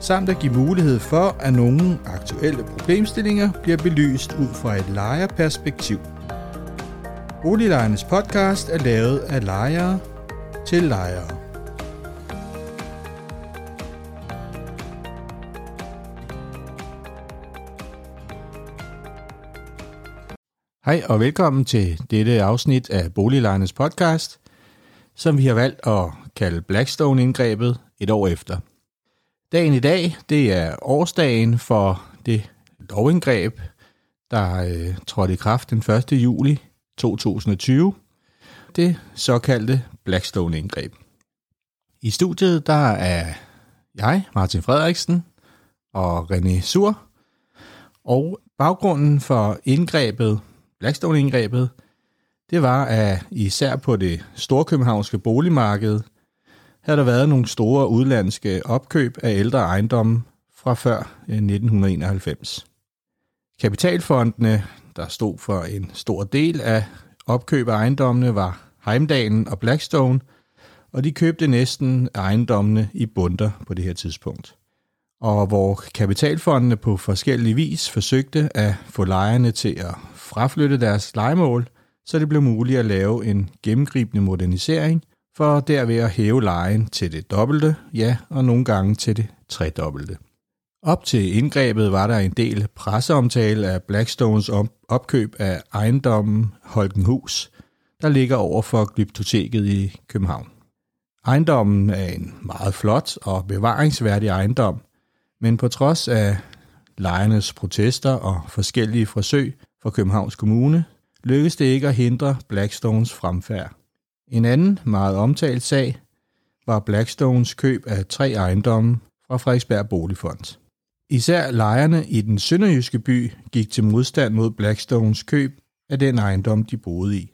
samt at give mulighed for, at nogle aktuelle problemstillinger bliver belyst ud fra et lejerperspektiv. Boliglejernes podcast er lavet af lejere til lejere. Hej og velkommen til dette afsnit af Boliglejernes podcast, som vi har valgt at kalde Blackstone-indgrebet et år efter. Dagen i dag, det er årsdagen for det lovindgreb, der øh, trådte i kraft den 1. juli 2020. Det såkaldte Blackstone-indgreb. I studiet der er jeg, Martin Frederiksen og René Sur. Og baggrunden for indgrebet, Blackstone-indgrebet, det var, at især på det storkøbenhavnske boligmarked – havde der været nogle store udlandske opkøb af ældre ejendomme fra før eh, 1991. Kapitalfondene, der stod for en stor del af opkøb af ejendommene, var Heimdalen og Blackstone, og de købte næsten ejendommene i bunder på det her tidspunkt. Og hvor kapitalfondene på forskellige vis forsøgte at få lejerne til at fraflytte deres legemål, så det blev muligt at lave en gennemgribende modernisering for derved at hæve lejen til det dobbelte, ja, og nogle gange til det tredobbelte. Op til indgrebet var der en del presseomtale af Blackstones opkøb af ejendommen Holkenhus, der ligger over for Glyptoteket i København. Ejendommen er en meget flot og bevaringsværdig ejendom, men på trods af lejernes protester og forskellige forsøg fra Københavns Kommune, lykkedes det ikke at hindre Blackstones fremfærd. En anden meget omtalt sag var Blackstones køb af tre ejendomme fra Frederiksberg Boligfond. Især lejerne i den sønderjyske by gik til modstand mod Blackstones køb af den ejendom, de boede i.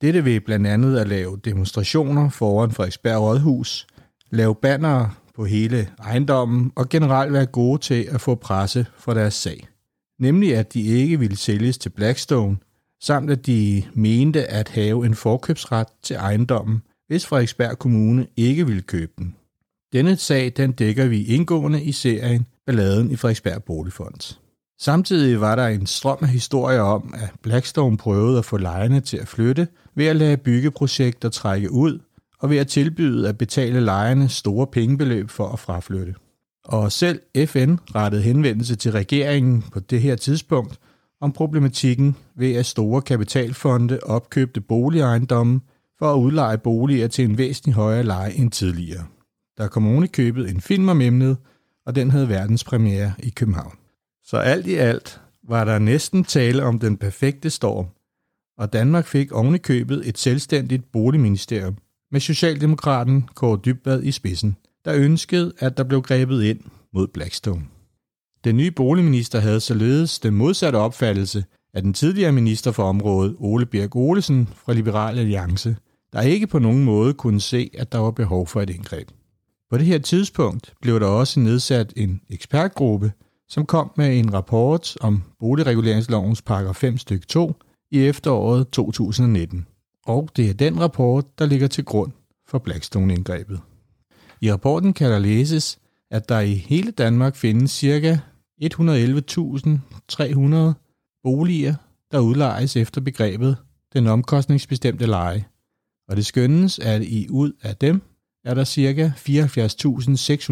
Dette ved blandt andet at lave demonstrationer foran Frederiksberg Rådhus, lave bannere på hele ejendommen og generelt være gode til at få presse for deres sag. Nemlig at de ikke ville sælges til Blackstone, samt at de mente at have en forkøbsret til ejendommen, hvis Frederiksberg Kommune ikke ville købe den. Denne sag den dækker vi indgående i serien Balladen i Frederiksberg Boligfond. Samtidig var der en strøm af historier om, at Blackstone prøvede at få lejerne til at flytte ved at lade byggeprojekter trække ud og ved at tilbyde at betale lejerne store pengebeløb for at fraflytte. Og selv FN rettede henvendelse til regeringen på det her tidspunkt om problematikken ved at store kapitalfonde opkøbte boligejendomme for at udleje boliger til en væsentlig højere leje end tidligere. Der kom oven i købet en film om emnet, og den havde verdenspremiere i København. Så alt i alt var der næsten tale om den perfekte storm, og Danmark fik oven i købet et selvstændigt boligministerium med Socialdemokraten Kåre Dybvad i spidsen, der ønskede, at der blev grebet ind mod Blackstone. Den nye boligminister havde således den modsatte opfattelse af den tidligere minister for området, Ole Birk Olesen fra Liberal Alliance, der ikke på nogen måde kunne se, at der var behov for et indgreb. På det her tidspunkt blev der også nedsat en ekspertgruppe, som kom med en rapport om boligreguleringslovens paragraf 5 stykke 2 i efteråret 2019. Og det er den rapport, der ligger til grund for Blackstone-indgrebet. I rapporten kan der læses, at der i hele Danmark findes ca. 111.300 boliger, der udlejes efter begrebet den omkostningsbestemte leje, og det skønnes, at i ud af dem er der ca.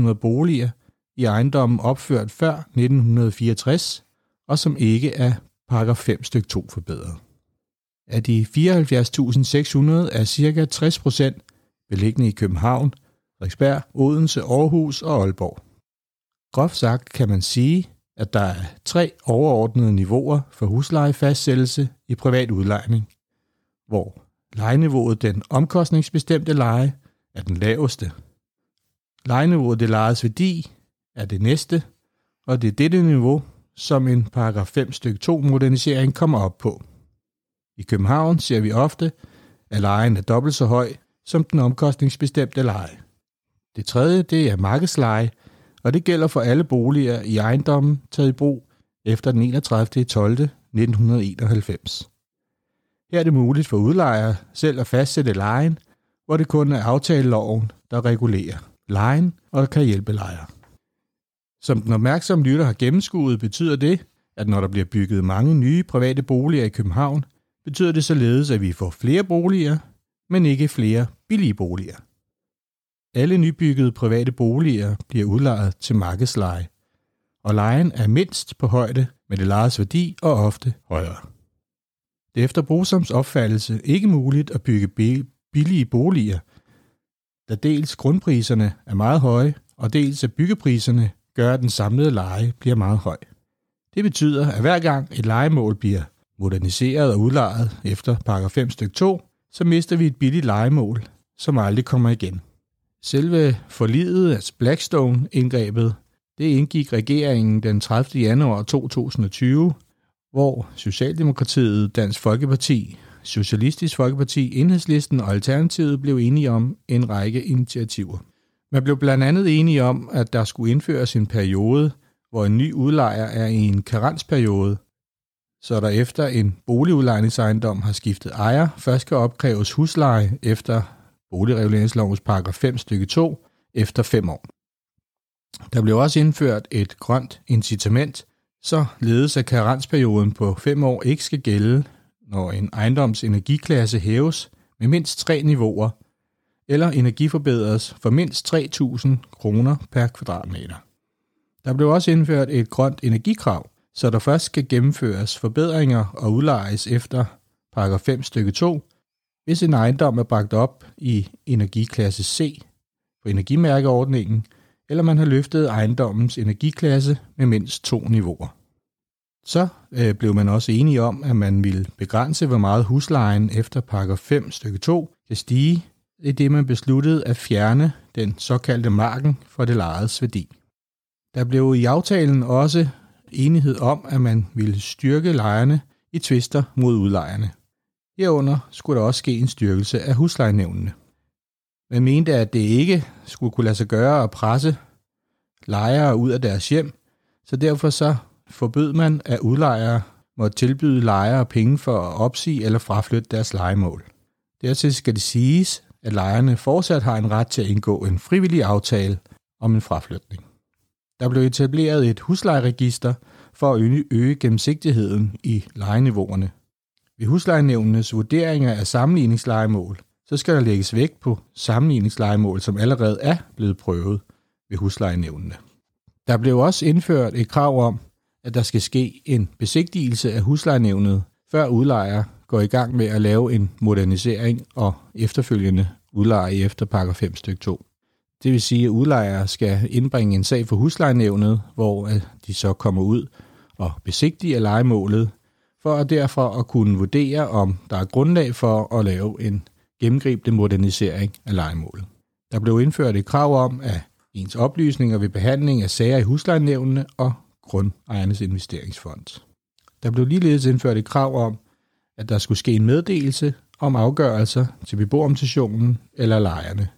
74.600 boliger i ejendommen opført før 1964, og som ikke er paragraf 5 styk 2 forbedret. Af de 74.600 er ca. 60% beliggende i København, Frederiksberg, Odense, Aarhus og Aalborg. Groft sagt kan man sige, at der er tre overordnede niveauer for huslejefastsættelse i privat udlejning, hvor lejeniveauet den omkostningsbestemte leje er den laveste. Lejeniveauet det lejes værdi er det næste, og det er dette niveau, som en paragraf 5 stykke 2 modernisering kommer op på. I København ser vi ofte, at lejen er dobbelt så høj som den omkostningsbestemte leje. Det tredje det er markedsleje, og det gælder for alle boliger i ejendommen taget i brug efter den 31. 12. 1991. Her er det muligt for udlejere selv at fastsætte lejen, hvor det kun er aftaleloven, der regulerer lejen og kan hjælpe lejere. Som den opmærksomme lytter har gennemskuet, betyder det, at når der bliver bygget mange nye private boliger i København, betyder det således, at vi får flere boliger, men ikke flere billige boliger. Alle nybyggede private boliger bliver udlejet til markedsleje, og lejen er mindst på højde med det lejes værdi og ofte højere. Det er efter Brosoms opfattelse ikke muligt at bygge billige boliger, da dels grundpriserne er meget høje, og dels at byggepriserne gør, at den samlede leje bliver meget høj. Det betyder, at hver gang et lejemål bliver moderniseret og udlejet efter paragraf 5 stykke 2, så mister vi et billigt lejemål, som aldrig kommer igen. Selve forlidet, altså Blackstone-indgrebet, det indgik regeringen den 30. januar 2020, hvor Socialdemokratiet, Dansk Folkeparti, Socialistisk Folkeparti, Enhedslisten og Alternativet blev enige om en række initiativer. Man blev blandt andet enige om, at der skulle indføres en periode, hvor en ny udlejer er i en karensperiode, så der efter en boligudlejningsejendom har skiftet ejer, først skal opkræves husleje efter boligreguleringslovens paragraf 5 stykke 2 efter 5 år. Der blev også indført et grønt incitament, så ledes af karensperioden på 5 år ikke skal gælde, når en ejendoms energiklasse hæves med mindst tre niveauer, eller energiforbedres for mindst 3.000 kroner per kvadratmeter. Der blev også indført et grønt energikrav, så der først skal gennemføres forbedringer og udlejes efter paragraf 5 stykke 2, hvis en ejendom er bragt op i energiklasse C på energimærkeordningen, eller man har løftet ejendommens energiklasse med mindst to niveauer. Så øh, blev man også enige om, at man ville begrænse, hvor meget huslejen efter pakker 5 stykke 2 kan stige, i det man besluttede at fjerne den såkaldte marken for det lejedes værdi. Der blev i aftalen også enighed om, at man ville styrke lejerne i tvister mod udlejerne. Herunder skulle der også ske en styrkelse af huslejenævnene. Man mente, at det ikke skulle kunne lade sig gøre at presse lejere ud af deres hjem, så derfor så forbød man, at udlejere måtte tilbyde lejere penge for at opsige eller fraflytte deres lejemål. Dertil skal det siges, at lejerne fortsat har en ret til at indgå en frivillig aftale om en fraflytning. Der blev etableret et huslejeregister for at øge gennemsigtigheden i lejeniveauerne. Ved huslejenævnenes vurderinger af sammenligningslejemål, så skal der lægges vægt på sammenligningslejemål, som allerede er blevet prøvet ved huslejenævnene. Der blev også indført et krav om, at der skal ske en besigtigelse af huslejenævnet, før udlejer går i gang med at lave en modernisering og efterfølgende udleje efter paragraf 5 stykke 2. Det vil sige, at udlejere skal indbringe en sag for huslejenævnet, hvor de så kommer ud og besigtiger lejemålet, for at derfor at kunne vurdere, om der er grundlag for at lave en gennemgribende modernisering af lejemålet. Der blev indført et krav om, at ens oplysninger ved behandling af sager i huslejenævnene og grundejernes investeringsfond. Der blev ligeledes indført et krav om, at der skulle ske en meddelelse om afgørelser til beboerorganisationen eller lejerne.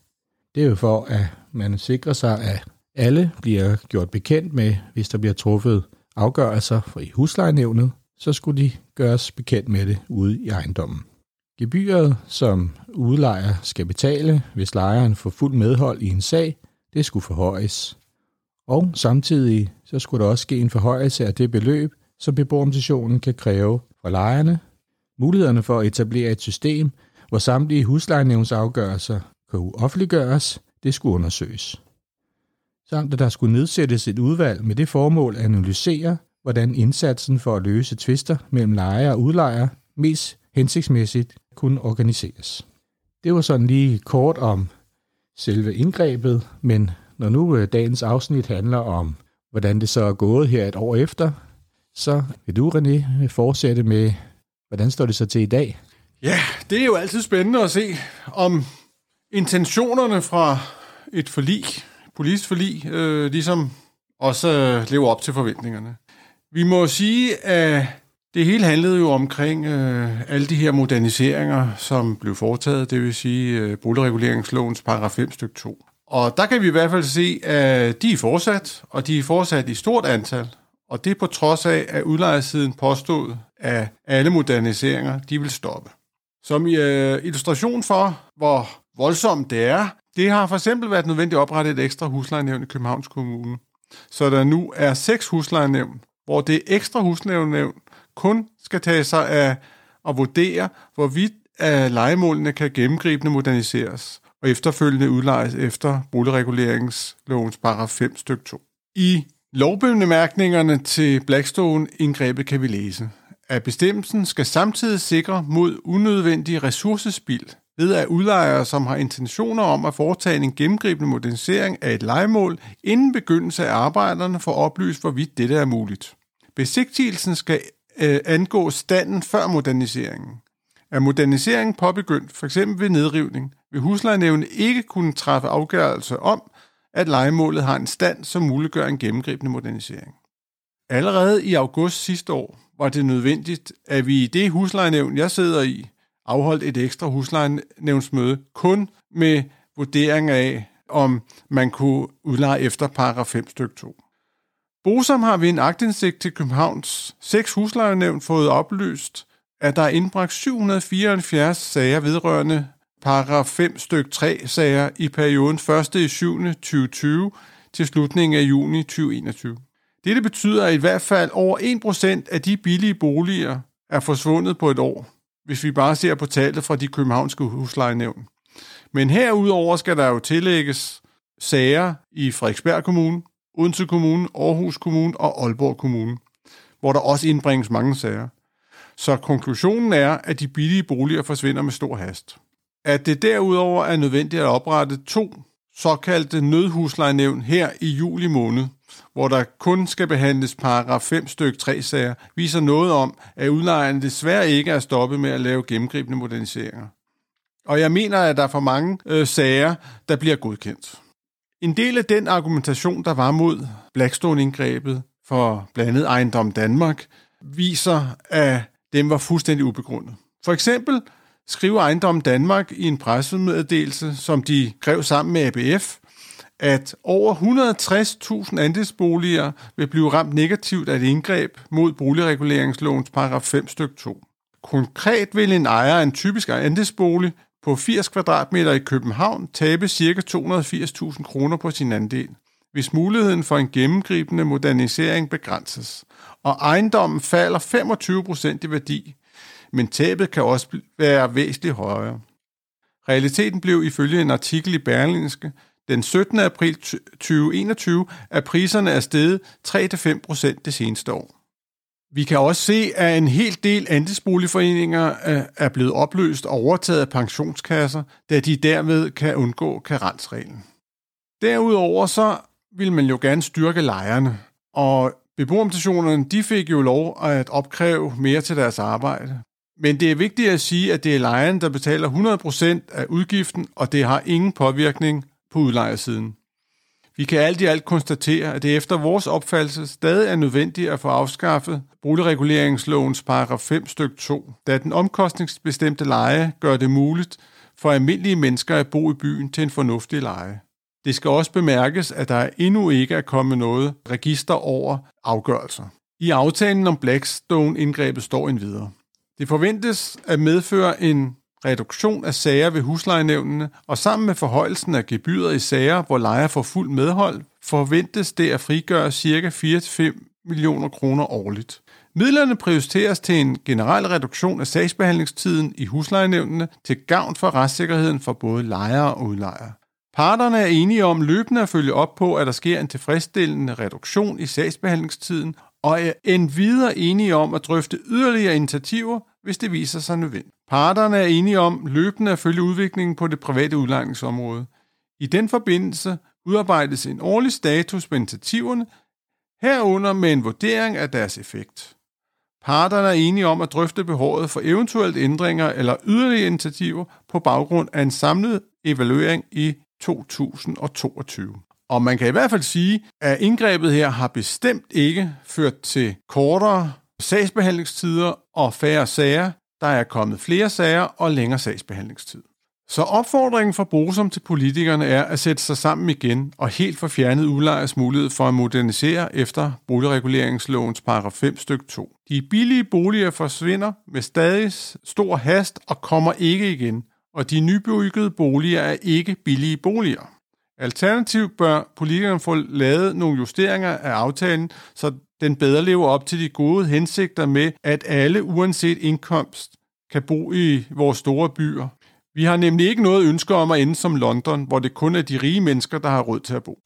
Det er jo for, at man sikrer sig, at alle bliver gjort bekendt med, hvis der bliver truffet afgørelser i huslejenævnet, så skulle de gøres bekendt med det ude i ejendommen. Gebyret, som udlejer skal betale, hvis lejeren får fuld medhold i en sag, det skulle forhøjes. Og samtidig så skulle der også ske en forhøjelse af det beløb, som beboerorganisationen kan kræve fra lejerne. Mulighederne for at etablere et system, hvor samtlige huslejenævnsafgørelser kan offentliggøres, det skulle undersøges. Samt at der skulle nedsættes et udvalg med det formål at analysere, hvordan indsatsen for at løse tvister mellem lejer og udlejer mest hensigtsmæssigt kunne organiseres. Det var sådan lige kort om selve indgrebet, men når nu øh, dagens afsnit handler om, hvordan det så er gået her et år efter, så vil du, René, fortsætte med, hvordan står det så til i dag? Ja, det er jo altid spændende at se, om intentionerne fra et forlig, politisk forlig, øh, ligesom også øh, lever op til forventningerne. Vi må sige, at det hele handlede jo omkring øh, alle de her moderniseringer, som blev foretaget, det vil sige øh, boligreguleringslovens paragraf 5 stykke 2. Og der kan vi i hvert fald se, at de er fortsat, og de er fortsat i stort antal. Og det på trods af, at udlejersiden påstod, at alle moderniseringer de vil stoppe. Som øh, illustration for, hvor voldsomt det er, det har for eksempel været nødvendigt at oprette et ekstra huslejenævn i Københavns Kommune. Så der nu er seks huslejenævn, hvor det ekstra huslejenævn kun skal tage sig af at vurdere, hvorvidt at legemålene kan gennemgribende moderniseres og efterfølgende udlejes efter boligreguleringslovens paragraf 5 stykke 2. I lovbemærkningerne til Blackstone-indgrebet kan vi læse, at bestemmelsen skal samtidig sikre mod unødvendig ressourcespild ved at udlejere, som har intentioner om at foretage en gennemgribende modernisering af et legemål, inden begyndelse af arbejderne får oplyst, hvorvidt dette er muligt. Besigtigelsen skal øh, angå standen før moderniseringen. Er moderniseringen påbegyndt, f.eks. ved nedrivning, vil huslejenævnet ikke kunne træffe afgørelse om, at legemålet har en stand, som muliggør en gennemgribende modernisering. Allerede i august sidste år var det nødvendigt, at vi i det huslejenævn, jeg sidder i, afholdt et ekstra huslejenævnsmøde kun med vurdering af, om man kunne udleje efter paragraf 5 stykke 2. Bosom har vi en agtindsigt til Københavns seks huslejenævn fået oplyst, at der er indbragt 774 sager vedrørende paragraf 5 styk 3 sager i perioden 1. i 7. 2020 til slutningen af juni 2021. Dette betyder, at i hvert fald over 1% af de billige boliger er forsvundet på et år, hvis vi bare ser på tallet fra de københavnske huslejenævn. Men herudover skal der jo tillægges sager i Frederiksberg Kommune, Odense Kommune, Aarhus Kommune og Aalborg Kommune, hvor der også indbringes mange sager. Så konklusionen er, at de billige boliger forsvinder med stor hast. At det derudover er nødvendigt at oprette to såkaldte nødhuslejenævn her i juli måned, hvor der kun skal behandles paragraf 5 styk 3 sager, viser noget om, at udlejerne desværre ikke er stoppet med at lave gennemgribende moderniseringer. Og jeg mener, at der er for mange øh, sager, der bliver godkendt. En del af den argumentation, der var mod Blackstone-indgrebet for blandt andet Ejendom Danmark, viser, at den var fuldstændig ubegrundet. For eksempel skriver Ejendom Danmark i en pressemeddelelse, som de skrev sammen med ABF, at over 160.000 andelsboliger vil blive ramt negativt af et indgreb mod boligreguleringslovens paragraf 5 stykke 2. Konkret vil en ejer af en typisk andelsbolig på 80 kvadratmeter i København tabe ca. 280.000 kroner på sin andel, hvis muligheden for en gennemgribende modernisering begrænses, og ejendommen falder 25% i værdi, men tabet kan også være væsentligt højere. Realiteten blev ifølge en artikel i Berlingske den 17. april 2021, at priserne er steget 3-5% det seneste år. Vi kan også se, at en hel del andelsboligforeninger øh, er blevet opløst og overtaget af pensionskasser, da de derved kan undgå karensreglen. Derudover så vil man jo gerne styrke lejerne, og beboerorganisationerne de fik jo lov at opkræve mere til deres arbejde. Men det er vigtigt at sige, at det er lejeren, der betaler 100% af udgiften, og det har ingen påvirkning på udlejersiden. Vi kan alt i alt konstatere, at det efter vores opfattelse stadig er nødvendigt at få afskaffet boligreguleringslovens paragraf 5 stykke 2, da den omkostningsbestemte leje gør det muligt for almindelige mennesker at bo i byen til en fornuftig leje. Det skal også bemærkes, at der endnu ikke er kommet noget register over afgørelser. I aftalen om Blackstone-indgrebet står en videre. Det forventes at medføre en reduktion af sager ved huslejenævnene, og sammen med forhøjelsen af gebyret i sager, hvor lejer får fuld medhold, forventes det at frigøre ca. 4-5 millioner kroner årligt. Midlerne prioriteres til en generel reduktion af sagsbehandlingstiden i huslejenævnene til gavn for retssikkerheden for både lejere og udlejere. Parterne er enige om løbende at følge op på, at der sker en tilfredsstillende reduktion i sagsbehandlingstiden, og er endvidere enige om at drøfte yderligere initiativer, hvis det viser sig nødvendigt. Parterne er enige om løbende at følge udviklingen på det private udlejningsområde. I den forbindelse udarbejdes en årlig status på initiativerne, herunder med en vurdering af deres effekt. Parterne er enige om at drøfte behovet for eventuelt ændringer eller yderligere initiativer på baggrund af en samlet evaluering i 2022. Og man kan i hvert fald sige, at indgrebet her har bestemt ikke ført til kortere sagsbehandlingstider og færre sager. Der er kommet flere sager og længere sagsbehandlingstid. Så opfordringen fra Bosom til politikerne er at sætte sig sammen igen og helt få fjernet udlejers mulighed for at modernisere efter boligreguleringslovens paragraf 5 stykke 2. De billige boliger forsvinder med stadig stor hast og kommer ikke igen, og de nybyggede boliger er ikke billige boliger. Alternativt bør politikerne få lavet nogle justeringer af aftalen, så den bedre lever op til de gode hensigter med, at alle uanset indkomst kan bo i vores store byer. Vi har nemlig ikke noget ønske om at ende som London, hvor det kun er de rige mennesker, der har råd til at bo.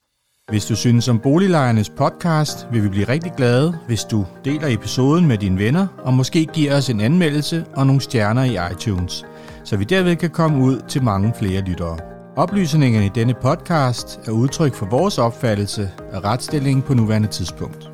Hvis du synes om Boliglejernes podcast, vil vi blive rigtig glade, hvis du deler episoden med dine venner, og måske giver os en anmeldelse og nogle stjerner i iTunes, så vi derved kan komme ud til mange flere lyttere. Oplysningerne i denne podcast er udtryk for vores opfattelse af retsstillingen på nuværende tidspunkt.